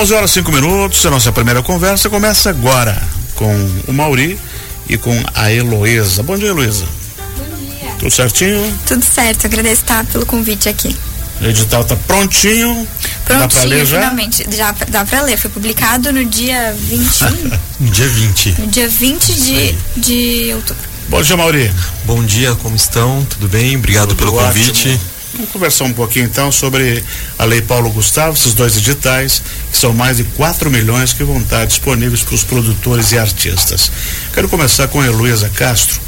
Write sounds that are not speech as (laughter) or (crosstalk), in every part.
11 horas 5 minutos, a nossa primeira conversa começa agora com o Mauri e com a Heloísa. Bom dia, Heloísa. Bom dia. Tudo certinho? Tudo certo, agradeço tá, pelo convite aqui. O edital tá prontinho. Prontinho, dá pra ler já? finalmente. Já dá pra ler. Foi publicado no dia 21. (laughs) No dia 20. no dia 20 de, de outubro. Bom dia, Mauri. Bom dia, como estão? Tudo bem? Obrigado pelo Tudo convite. Vamos conversar um pouquinho então sobre a Lei Paulo Gustavo, esses dois editais, que são mais de 4 milhões que vão estar disponíveis para os produtores e artistas. Quero começar com a Heloísa Castro.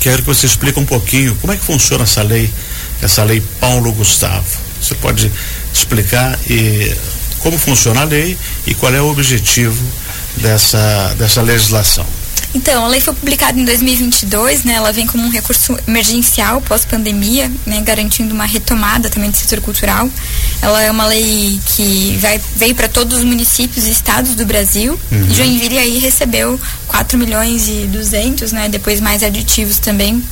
Quero que você explique um pouquinho como é que funciona essa lei, essa lei Paulo Gustavo. Você pode explicar e como funciona a lei e qual é o objetivo dessa, dessa legislação. Então, a lei foi publicada em 2022, né? Ela vem como um recurso emergencial pós-pandemia, né? Garantindo uma retomada também do setor cultural. Ela é uma lei que vai, veio para todos os municípios e estados do Brasil. E Joinville aí recebeu 4 milhões e 200, né? Depois mais aditivos também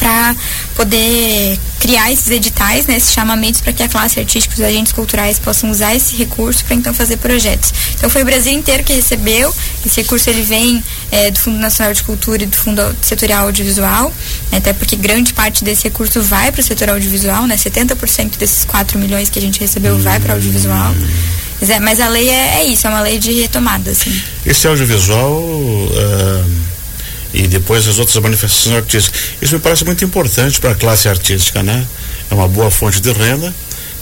para poder criar esses editais, né, esses chamamentos para que a classe artística e os agentes culturais possam usar esse recurso para então fazer projetos. Então foi o Brasil inteiro que recebeu. Esse recurso ele vem eh, do Fundo Nacional de Cultura e do Fundo Setorial Audiovisual, né, até porque grande parte desse recurso vai para o setor audiovisual, né, 70% desses 4 milhões que a gente recebeu vai para audiovisual. Mas, é, mas a lei é, é isso, é uma lei de retomada, assim. Esse audiovisual ah, e depois as outras manifestações artísticas. Isso me parece muito importante para a classe artística, né? É uma boa fonte de renda,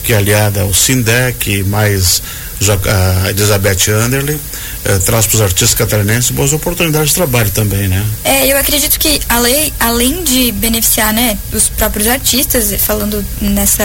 que é aliada ao Sindec, mais a Elizabeth Anderle, eh, traz para os artistas catarinenses boas oportunidades de trabalho também, né? É, eu acredito que a lei, além de beneficiar, né, os próprios artistas, falando nessa,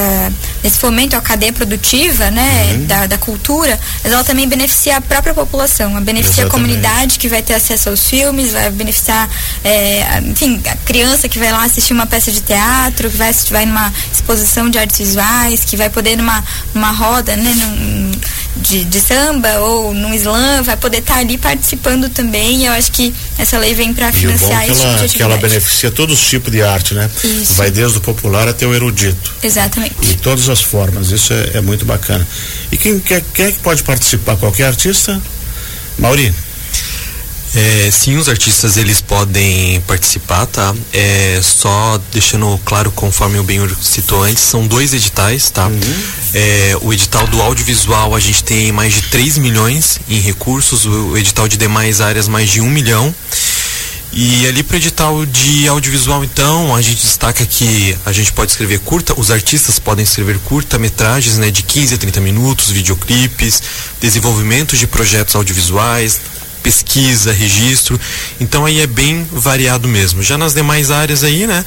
nesse fomento à cadeia produtiva, né, da, da cultura, mas ela também beneficia a própria população, beneficia Exatamente. a comunidade que vai ter acesso aos filmes, vai beneficiar, é, a- enfim, a criança que vai lá assistir uma peça de teatro, que vai assistir, vai numa exposição de artes visuais, que vai poder numa, numa roda, né, num, de, de samba ou num slam, vai poder estar ali participando também. Eu acho que essa lei vem para bom financiar é que tipo que ela beneficia todos os tipos de arte, né? Isso. Vai desde o popular até o erudito. Exatamente. De todas as formas, isso é, é muito bacana. E quem, quer, quem é que pode participar? Qualquer artista? Mauri? É, sim, os artistas eles podem participar, tá? É, só deixando claro, conforme o bem citou antes, são dois editais, tá? É, o edital do audiovisual a gente tem mais de 3 milhões em recursos, o, edital de demais áreas mais de 1 milhão. E ali para o edital de audiovisual, então, a gente destaca que a gente pode escrever curta, os artistas podem escrever curta-metragens né, de 15 a 30 minutos, videoclipes, desenvolvimento de projetos audiovisuais, pesquisa, registro. Então aí é bem variado mesmo. Já nas demais áreas aí, né,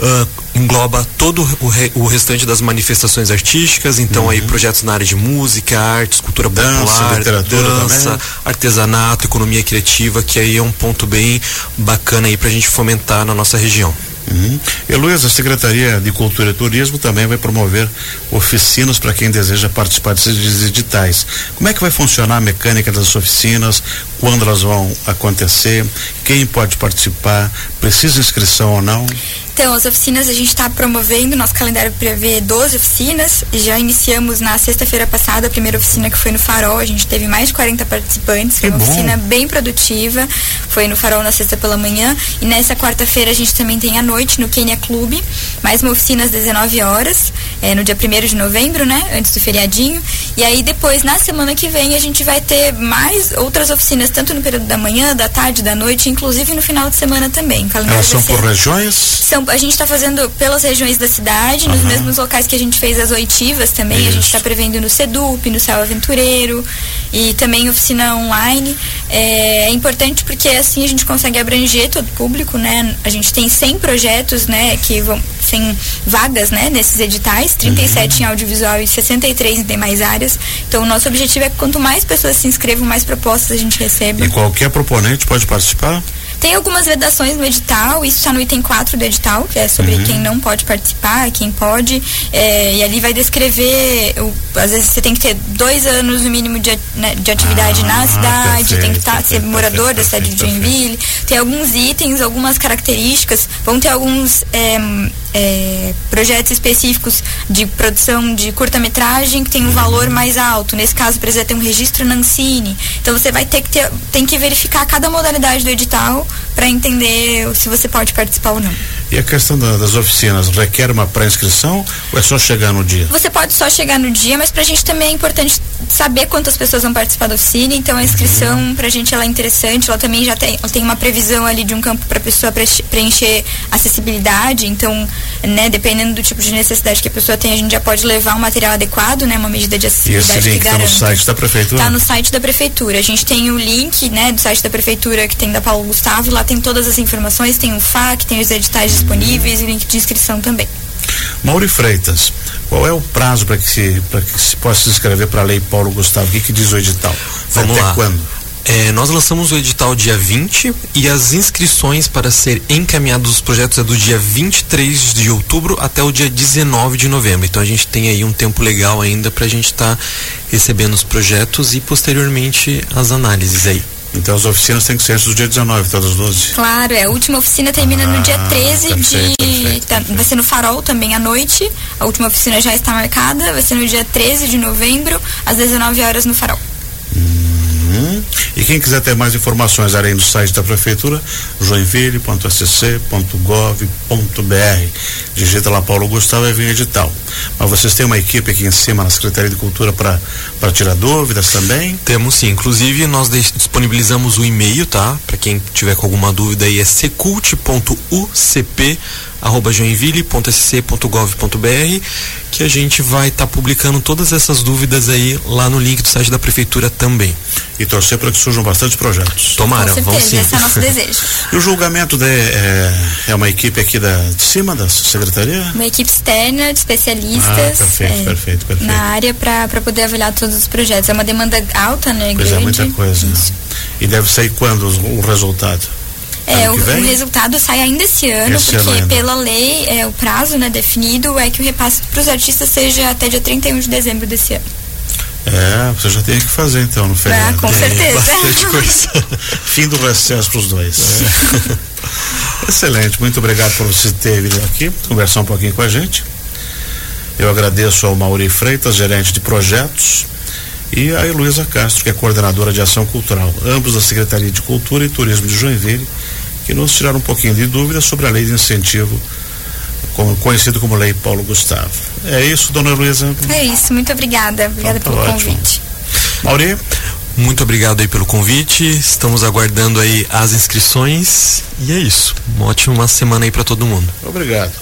ah, engloba todo o, re- o restante das manifestações artísticas. Então aí projetos na área de música, artes, cultura Dança, popular, dança, também. artesanato, economia criativa, que aí é um ponto bem bacana aí pra gente fomentar na nossa região. Uhum. Heloísa, a Secretaria de Cultura e Turismo também vai promover oficinas para quem deseja participar desses editais. Como é que vai funcionar a mecânica das oficinas? Quando elas vão acontecer? Quem pode participar? Precisa inscrição ou não? Então, as oficinas a gente está promovendo, nosso calendário prevê 12 oficinas. Já iniciamos na sexta-feira passada a primeira oficina que foi no Farol. A gente teve mais de 40 participantes. Foi Que uma bom. oficina bem produtiva. Foi no Farol na sexta pela manhã. E nessa quarta-feira a gente também tem à noite no Quênia Clube. Mais uma oficina às 19 horas, é, no dia 1 de novembro, né? Antes do feriadinho. E aí depois, na semana que vem, a gente vai ter mais outras oficinas, tanto no período da manhã, da tarde, da noite, inclusive no final de semana também. Elas são por regiões? são, a gente está fazendo pelas regiões da cidade, nos mesmos locais que a gente fez as oitivas também. A gente Isso. está prevendo no Sedup, no Céu Aventureiro e também oficina online. É, é importante porque assim a gente consegue abranger todo o público, né? A gente tem 100 projetos, né, que vão 100 vagas, né, nesses editais, 37 em audiovisual e 63 em demais áreas. Então o nosso objetivo é que quanto mais pessoas se inscrevam, mais propostas a gente receba. E qualquer proponente pode participar? Tem algumas vedações no edital, isso está no item 4 do edital, que é sobre quem não pode participar, quem pode, é, e ali vai descrever, o- às vezes você tem que ter dois anos no mínimo de, né, de atividade Ah, na cidade, tem que perfeito, tá, ser perfeito, morador da perfeito, cidade de perfeito. Joinville, tem alguns itens, algumas características, vão ter alguns é, é, projetos específicos de produção de curta-metragem que tem um valor mais alto. Nesse caso, precisa ter um registro na Ancine. Então você vai ter que ter, tem que verificar cada modalidade do edital para entender se você pode participar ou não. E a questão da, das oficinas requer uma pré-inscrição ou é só chegar no dia? Você pode só chegar no dia, mas para a gente também é importante saber quantas pessoas vão participar da oficina. Então a inscrição uhum. para a gente ela é interessante. Ela também já tem, tem uma previsão ali de um campo para a pessoa preencher acessibilidade. Então, né, dependendo do tipo de necessidade que a pessoa tem, a gente já pode levar um material adequado, né, uma medida de acessibilidade. E esse link está no site da prefeitura? Está no site da prefeitura. A gente tem o link, né, do site da prefeitura que tem da Paulo Gustavo. Lá tem todas as informações, tem o FAQ, tem os editais disponíveis e o link de inscrição também. Mauri Freitas, qual é o prazo para que, se, que se possa se inscrever para a Lei Paulo Gustavo? O que, que diz o edital? Vamos Até lá. quando? É, nós lançamos o edital dia 20 e as inscrições para ser encaminhados os projetos é do dia 23 de outubro até o dia 19 de novembro. Então a gente tem aí um tempo legal ainda para a gente estar tá recebendo os projetos e posteriormente as análises aí. Então as oficinas têm que ser antes do dia 19, todas as 12? Claro, é. A última oficina termina ah, no dia 13 perfeito, de. Perfeito, tá, vai ser no Farol também à noite. A última oficina já está marcada. Vai ser no dia 13 de novembro, às 19 horas no Farol. Uhum. E quem quiser ter mais informações além do site da prefeitura, joinville.sc.gov.br. Digita lá Paulo Gustavo e vem edital. Mas vocês têm uma equipe aqui em cima na Secretaria de Cultura para tirar dúvidas também? Temos sim. Inclusive, nós disponibilizamos o e-mail, tá? Para quem tiver com alguma dúvida aí, é secult.ucp arroba joinville.sc.gov.br que a gente vai estar tá publicando todas essas dúvidas aí lá no link do site da prefeitura também. E torcer para que surjam bastante projetos. Tomara, Com vamos sim. Esse é o nosso desejo. (laughs) E o julgamento de, é, é, uma equipe aqui da, de cima da secretaria? Uma equipe externa de especialistas ah, perfeito, é, perfeito, perfeito. na área para poder avaliar todos os projetos. É uma demanda alta, né? Pois grande. é, muita coisa. Isso. E deve sair quando o resultado? É, o, o, resultado sai ainda esse ano, esse porque ano pela lei, é, o prazo né, definido é que o repasse para os artistas seja até dia 31 de dezembro desse ano. É, você já tem que fazer então no feriado. Ah, com certeza. Bastante coisa. (laughs) Fim do recesso para os dois. É. (laughs) Excelente, muito obrigado por você ter vindo aqui conversar um pouquinho com a gente. Eu agradeço ao Mauri Freitas, gerente de projetos, e a Heloísa Castro, que é coordenadora de ação cultural, ambos da Secretaria de Cultura e Turismo de Joinville, que nos tiraram um pouquinho de dúvidas sobre a lei de incentivo, como, conhecido como Lei Paulo Gustavo. É isso, dona Heloísa? É isso, muito obrigada. Obrigada então, tá pelo ótimo. convite. Mauri? Muito obrigado aí pelo convite. Estamos aguardando aí as inscrições. E é isso. Uma ótima semana aí para todo mundo. Obrigado.